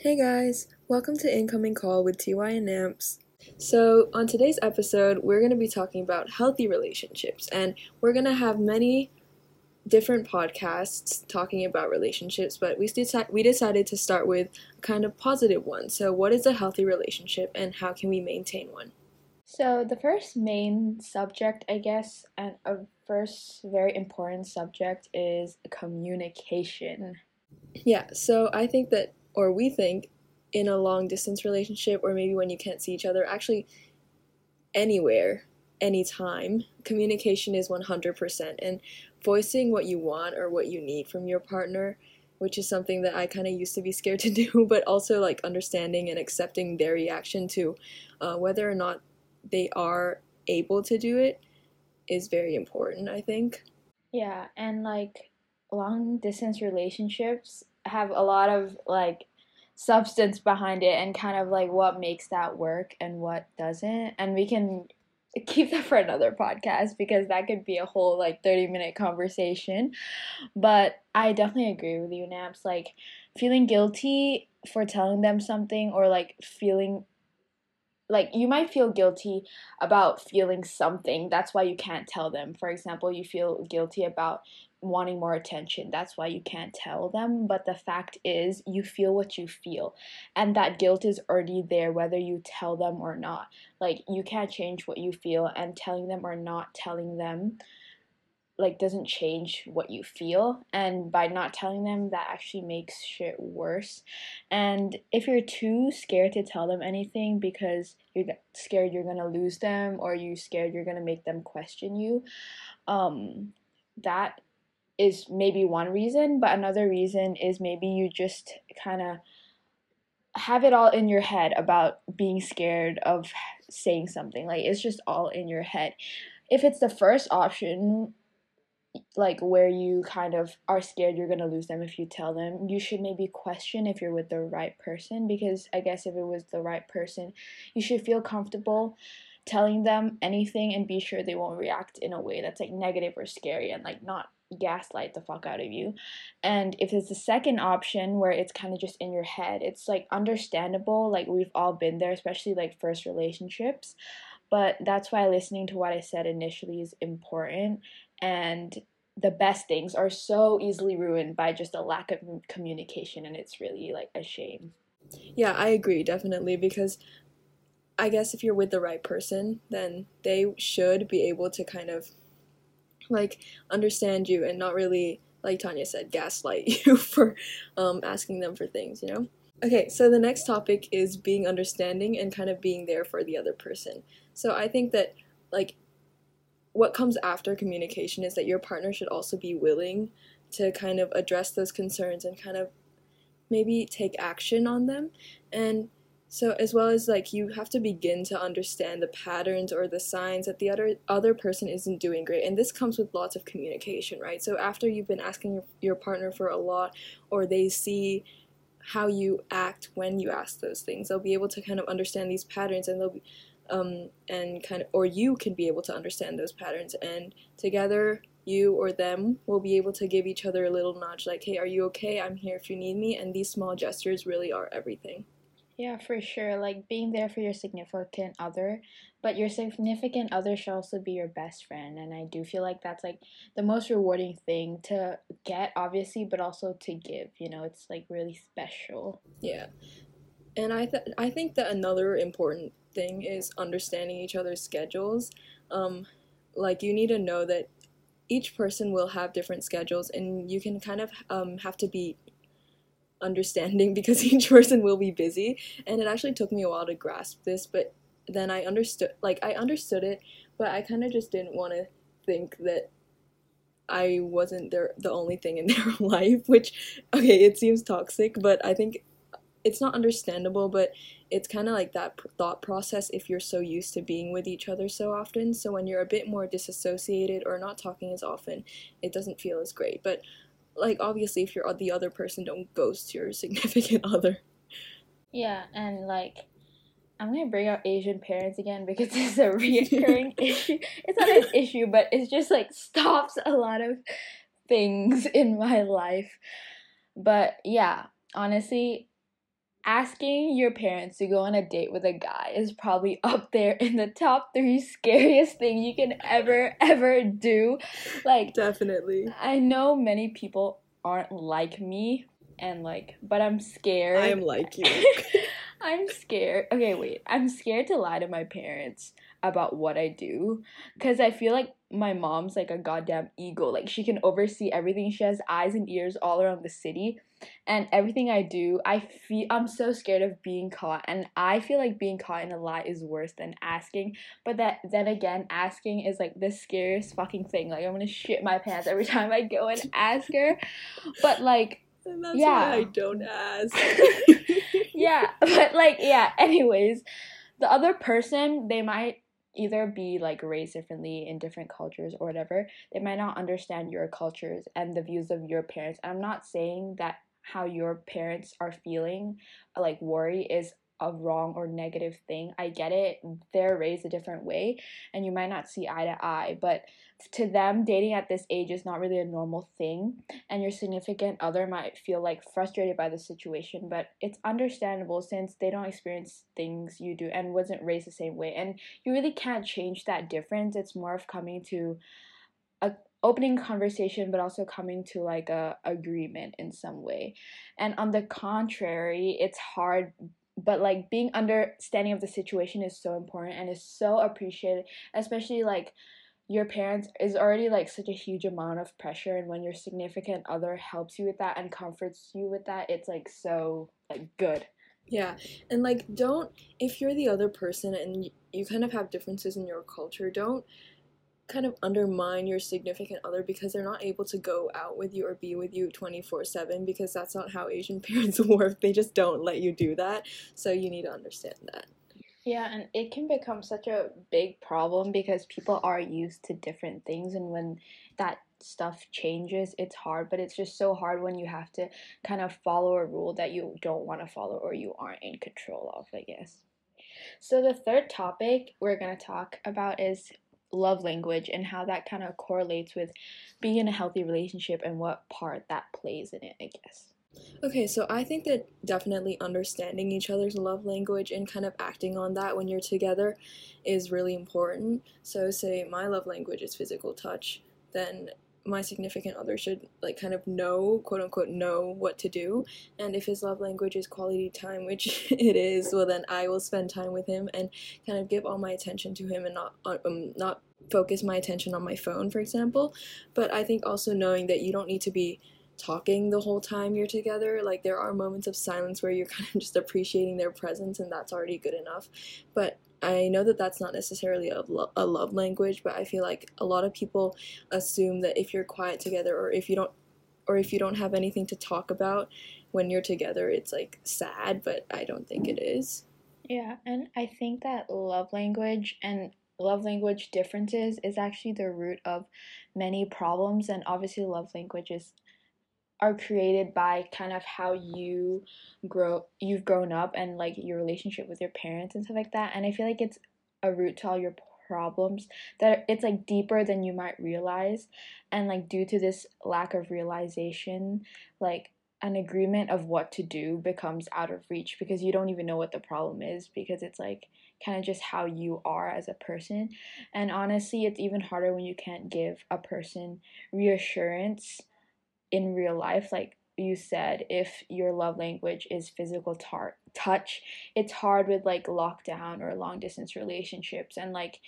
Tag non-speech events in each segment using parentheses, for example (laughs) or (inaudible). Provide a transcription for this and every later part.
Hey guys, welcome to Incoming Call with TY and Namps. So, on today's episode, we're going to be talking about healthy relationships, and we're going to have many different podcasts talking about relationships, but we, deci- we decided to start with a kind of positive one. So, what is a healthy relationship, and how can we maintain one? So, the first main subject, I guess, and a first very important subject is communication. Yeah, so I think that, or we think, in a long distance relationship, or maybe when you can't see each other, actually anywhere, anytime, communication is 100%. And voicing what you want or what you need from your partner, which is something that I kind of used to be scared (laughs) to do, but also like understanding and accepting their reaction to uh, whether or not they are able to do it is very important, I think. Yeah, and like long distance relationships have a lot of like substance behind it and kind of like what makes that work and what doesn't. And we can keep that for another podcast because that could be a whole like 30 minute conversation. But I definitely agree with you, Namps. Like feeling guilty for telling them something or like feeling like you might feel guilty about feeling something that's why you can't tell them for example you feel guilty about wanting more attention. That's why you can't tell them but the fact is you feel what you feel and that guilt is already there whether you tell them or not. Like you can't change what you feel and telling them or not telling them like doesn't change what you feel. And by not telling them that actually makes shit worse. And if you're too scared to tell them anything because you're scared you're to lose them or you're scared you're to make them question you um that is maybe one reason but another reason is maybe you just kind of have it all in your head about being scared of saying something. Like it's just all in your head. If it's the first option like where you kind of are scared you're going to lose them if you tell them you should maybe question if you're with the right person because i guess if it was the right person you should feel comfortable telling them anything and be sure they won't react in a way that's like negative or scary and like not gaslight the fuck out of you. And if it's the second option where it's kind of just in your head, it's like understandable. Like we've all been there, especially like first relationships. But that's why listening to what I said initially is important and the best things are so easily ruined by just a lack of communication and it's really like a shame yeah i agree definitely because i guess if you're with the right person then they should be able to kind of like understand you and not really like tanya said gaslight (laughs) you for um, asking them for things you know? Okay so the next topic is being understanding and kind of being there for the other person. So i think that like what comes after communication is that your partner should also be willing to kind of address those concerns and kind of maybe take action on them. And so as well as like you have to begin to understand the patterns or the signs that the other other person isn't doing great and this comes with lots of communication right so after you've been asking your, your partner for a lot or they see how you act when you ask those things they'll be able to kind of understand these patterns and they'll be um, and kind of, or you can be able to understand those patterns, and together you or them will be able to give each other a little nudge, like, "Hey, are you okay? I'm here if you need me." And these small gestures really are everything. Yeah, for sure. Like being there for your significant other, but your significant other should also be your best friend. And I do feel like that's like the most rewarding thing to get, obviously, but also to give. You know, it's like really special. Yeah. And I, th- I think that another important thing is understanding each other's schedules. Um, like you need to know that each person will have different schedules, and you can kind of um, have to be understanding (laughs) because each person will be busy. And it actually took me a while to grasp this, but then I understood. Like I understood it, but I kind of just didn't want to think that I wasn't their the only thing in (laughs) their life, which okay, it seems toxic, but I think it's not understandable, but it's kind of like that thought process if you're so used to being with each other so often. So when you're a bit more disassociated or not talking as often, it doesn't feel as great. But like obviously if you're uh, the other person don't ghost your significant (laughs) other. Yeah, and like I'm gonna bring up Asian parents again because (laughs) it's a (laughs) recurring issue. It's not an issue, but it's just like stops a lot of things in my life. But yeah, honestly, asking your parents to go on a date with a guy is probably (laughs) up there in the top three scariest thing you can ever ever do. Like definitely. I know many people aren't like me and like but i'm scared. I am like you. (laughs) I'm scared. Okay wait. I'm scared to lie to my parents about what i do because i feel like my mom's like a goddamn eagle like she can oversee everything she has eyes and ears all around the city and everything I do, I feel I'm so scared of being caught, and I feel like being caught in a lie is worse than asking. But that then again, asking is like the scariest fucking thing. Like I'm gonna shit my pants every (laughs) time I go and ask her. But like, and that's yeah. why I don't ask. (laughs) (laughs) yeah, but like yeah. Anyways, the other person they might either be like raised differently in different cultures or whatever they might not understand your cultures and the views of your parents. And i'm not saying that how your parents are feeling like worry is a wrong or negative thing. I get it. They're raised a different way and you might not see eye to eye, but to them dating at this age is not really a normal thing and your significant other might feel like frustrated by the situation, but it's understandable since they don't experience things you do and wasn't raised the same way. And you really can't change that difference. It's more of coming to a opening conversation but also coming to like a agreement in some way and on the contrary it's hard but like being understanding of the situation is so important and is so appreciated especially like your parents is already like such a huge amount of pressure and when your significant other helps you with that and comforts you with that it's like so like good. Yeah and like don't if you're the other person and you kind of have differences in your culture don't kind of undermine your significant other because they're not able to go out with you or be with you 24/7 because that's not how Asian (laughs) parents work. They just don't let you do that. So you need to understand that. Yeah, and it can become such a big problem because people are used to different things and when that stuff changes, it's hard, but it's just so hard when you have to kind of follow a rule that you don't want to follow or you aren't in control of, I guess. So, the third topic we're going to talk about is love language and how that kind of correlates with being in a healthy relationship and what part that plays in it, I guess. Okay, so I think that definitely understanding each other's love language and kind of acting on that when you're together is really important. So, say my love language is physical touch, then my significant other should like kind of know quote unquote know what to do and if his love language is quality time which (laughs) it is well then i will spend time with him and kind of give all my attention to him and not um, not focus my attention on my phone for example but i think also knowing that you don't need to be talking the whole time you're together. Like there are moments of silence where you're (laughs) kind of just appreciating their presence, and that's already good enough. But I know that that's not necessarily a, lo- a love language, but I feel like a lot of people assume that if you're quiet together or if you don't or if you don't have anything to talk about when you're together, it's like sad, but I don't think it is. Yeah, and I think that love language and love language differences is actually the root of many problems and obviously love languages are created by kind of how you grow you've grown up and like your relationship with your parents and stuff like that and i feel like it's a root to all your problems that it's like deeper than you might realize and like due to this lack of realization like an agreement of what to do becomes out of reach because you don't even know what the problem is because it's like kind of just how you are as a person and honestly it's even harder when you can't give a person reassurance in real life like you said if your love language is physical tar- touch it's hard with like lockdown or long distance relationships and like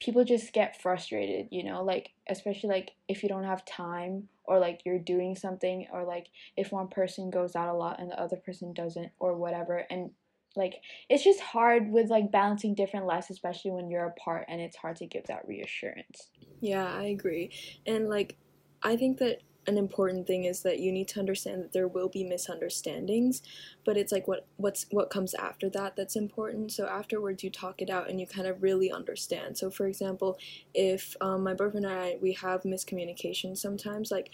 people just get frustrated you know like especially like if you don't have time or like you're doing something or like if one person goes out a lot and the other person doesn't or whatever. And like it's just hard with like balancing different lives especially when you're apart and it's hard to give that reassurance. Yeah i agree. And like i think that an important thing is that you need to understand that there will be misunderstandings but it's like what what's what comes after that that's important. So afterwards you talk it out and you kind of really understand. So for example if um, my boyfriend and i we have miscommunication sometimes like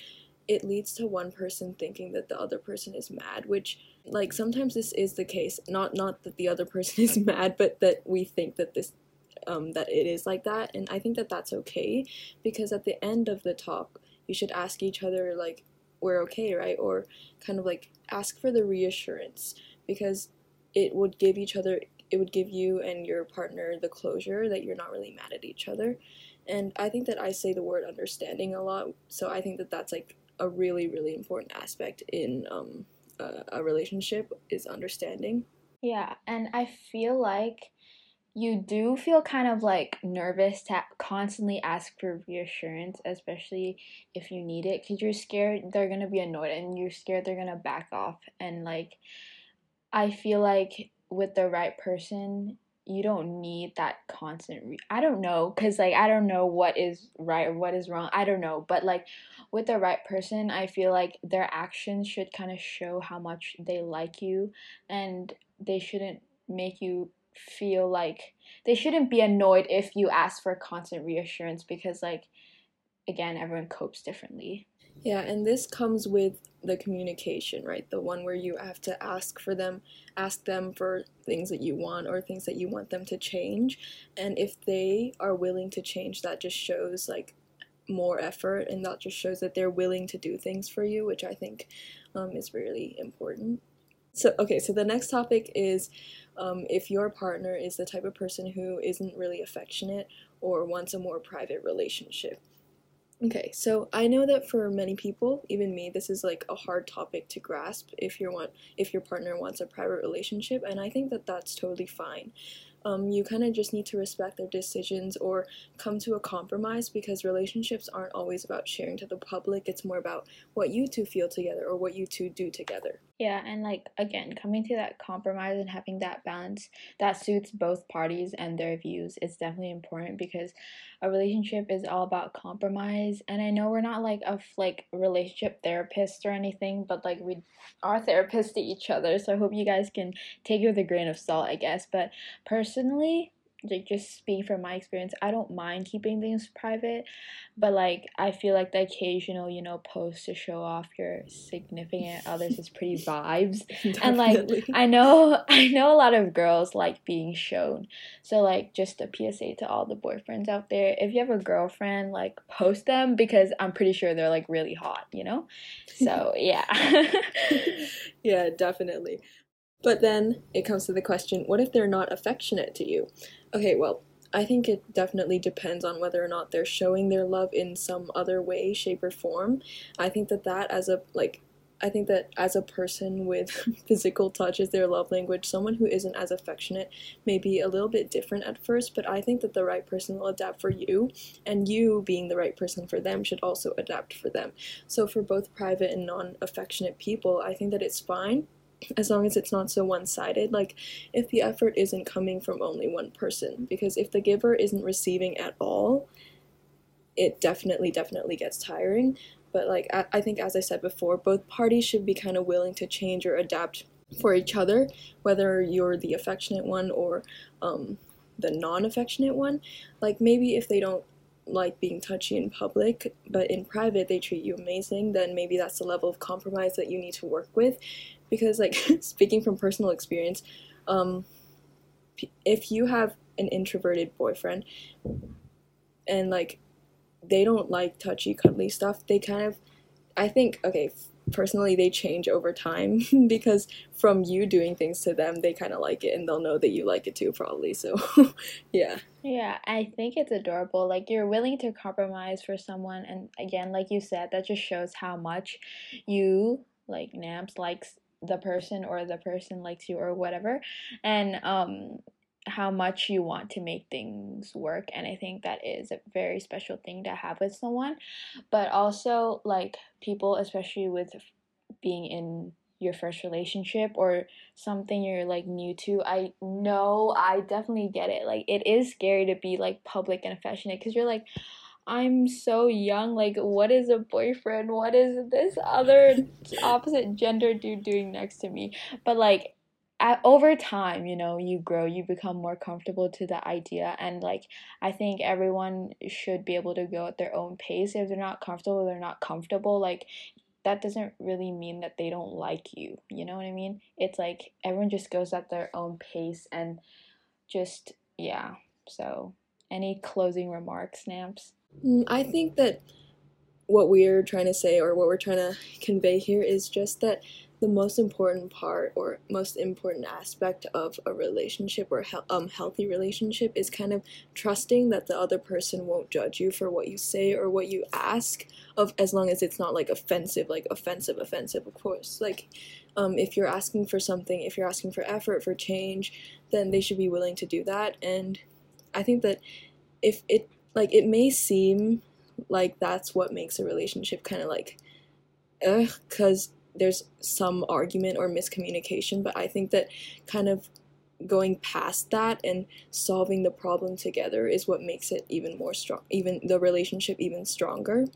it leads to one person thinking that the other person is mad which like sometimes this is the case. Not not that the other (laughs) person is mad but that we think that this um, that it is like that. And i think that that's okay because at the end of the talk you should ask each other like we're okay right? Or kind of like ask for the reassurance because it would give each other it would give you and your partner the closure that you're not really mad at each other. And i think that i say the word understanding a lot so i think that that's like a really really important aspect in um, a, a relationship is understanding. Yeah and i feel like you do feel kind of like nervous to constantly ask for reassurance, especially if you need it, because you're scared they're gonna be annoyed and you're scared they're gonna back off. And like, I feel like with the right person, you don't need that constant. Re- I don't know, cause like I don't know what is right or what is wrong. I don't know, but like with the right person, I feel like their actions should kind of show how much they like you, and they shouldn't make you feel like they shouldn't be annoyed if you ask for constant reassurance because like again everyone copes differently. Yeah and this comes with the communication right? The one where you have to ask for them ask them for things that you want or things that you want them to change. And if they are willing to change that just shows like more effort and that just shows that they're willing to do things for you which i think um, is really important so okay so the next topic is um, if your partner is the type of person who isn't really affectionate or wants a more private relationship. Okay, so I know that for many people, even me, this is like a hard topic to grasp if you want if your partner wants a private relationship, and I think that that's totally fine um, you kind of just need to respect their decisions or come to a compromise because relationships aren't always about sharing to the public. It's more about what you two feel together or what you two do together. Yeah, and like again, coming to that compromise and having that balance that suits both parties and their views is definitely important because a relationship is all about compromise. And I know we're not like a like relationship therapist or anything, but like we are therapists to each other. So I hope you guys can take it with a grain of salt, I guess. But personally, like just speaking from my experience, I don't mind keeping things private, but like I feel like the occasional, you know, post to show off your significant others is pretty (laughs) vibes. and like I know (laughs) I know a lot of girls like being shown. So like just a PSA to all the boyfriends out there, if you have a girlfriend, like post them because I'm pretty sure they're like really hot, you know? So (laughs) yeah. yeah, definitely. But then it comes to the question what if they're not affectionate to you? Okay, well, I think it definitely depends on whether or not they're showing their love in some other way, shape, or form. I think that that as a, like, I think that as a person with (laughs) physical touch is their love language, someone who isn't as affectionate may be a little bit different at first, but I think that the right person will adapt for you, and you being the right person for them should also adapt for them. So, for both private and non affectionate people, I think that it's fine as long as it's not so one sided. Like, if the effort isn't coming from only one person, because if the giver isn't receiving at all, it definitely, definitely gets tiring. But, like, I, I think, as I said before, both parties should be kind of willing to change or adapt for each other, whether you're the affectionate one or um, the non affectionate one. Like, maybe if they don't like being touchy in public, but in private they treat you amazing, then maybe that's the level of compromise that you need to work with because like (laughs) speaking from personal experience um, if you have an introverted boyfriend and like they don't like touchy cuddly stuff they kind of i think okay personally they change over time (laughs) because from you doing things to them they kind of like it and they'll know that you like it too probably so (laughs) yeah. Yeah i think it's adorable like you're willing to compromise for someone and again like you said that just shows how much you like Namps likes the person or the person likes you or whatever and um how much you want to make things work and i think that is a very special thing to have with someone. But also like people especially with being in your first relationship or something you're like new to i know i definitely get it. Like it is scary to be like public and affectionate because you're like I'm so young. Like, what is a boyfriend? What is this other opposite gender dude doing next to me? But like, at, over time, you know, you grow, you become more comfortable to the idea, and like, I think everyone should be able to go at their own pace. If they're not comfortable, they're not comfortable. Like, that doesn't really mean that they don't like you. You know what I mean? It's like everyone just goes at their own pace and just yeah. So, any closing remarks, Namps? Mm, I think that what we're trying to say or what we're trying to convey here is just that the most important part or most important aspect of a relationship or he- um healthy relationship is kind of trusting that the other person won't judge you for what you say or what you ask of as long as it's not like offensive like offensive offensive of course. Like um, if you're asking for something if you're asking for effort for change then they should be willing to do that. And i think that if it like it may seem like that's what makes a relationship kind of like ugh because there's some argument or miscommunication but i think that kind of going past that and solving the problem together is what makes it even more strong even the relationship even stronger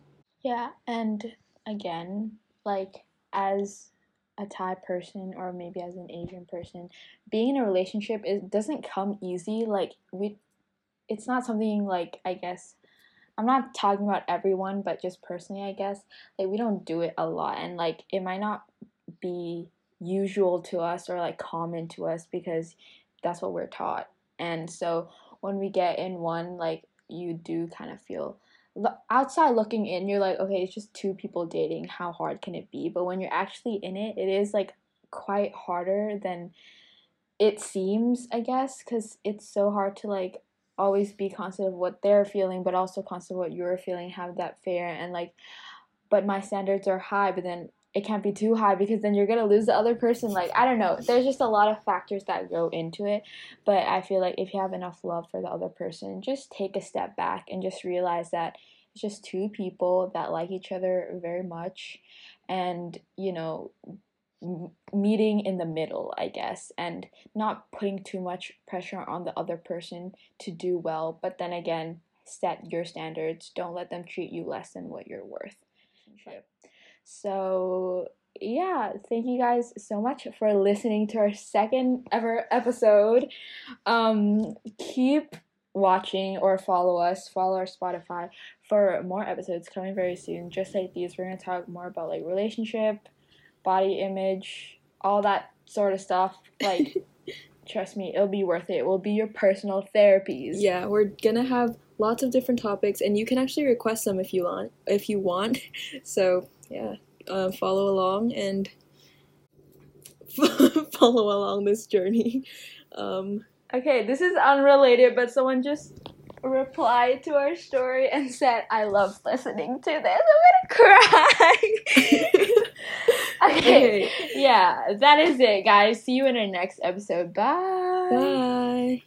Yeah, and again, like as a Thai person or maybe as an Asian person, being in a relationship it doesn't come easy. Like we it's not something like I guess I'm not talking about everyone, but just personally, I guess, like we don't do it a lot and like it might not be usual to us or like common to us because that's what we're taught. And so when we get in one, like you do kind of feel outside looking in, you're like, okay, it's just two people dating. How hard can it be? But when you're actually in it, it is like quite harder than it seems, I guess, because it's so hard to like always be conscious of what they're feeling, but also of what you're feeling, have that fair and like, but my standards are high, but then it can't be too high because then you're gonna lose the other person. Like, I don't know. There's just a lot of factors that go into it. But I feel like if you have enough love for the other person, just take a step back and just realize that it's just two people that like each other very much and, you know, meeting in the middle, I guess, and not putting too much pressure on the other person to do well. But then again, set your standards. Don't let them treat you less than what you're worth. Sure. So, yeah, thank you guys so much for listening to our second ever episode. Um, keep watching or follow us, follow our Spotify for more episodes coming very soon. Just like these, we're gonna talk more about like relationship, body image, all that sort of stuff. Like, (laughs) trust me, it'll be worth it. It will be your personal therapies. yeah we're gonna have lots of different topics and you can actually request them if you want if you want (laughs) so yeah uh, follow along and (laughs) follow along this journey um Okay, this is unrelated, but someone just replied to our story and said, I love listening to this. I'm gonna cry. (laughs) okay, okay yeah, that is it, guys. See you in our next episode. Bye. bye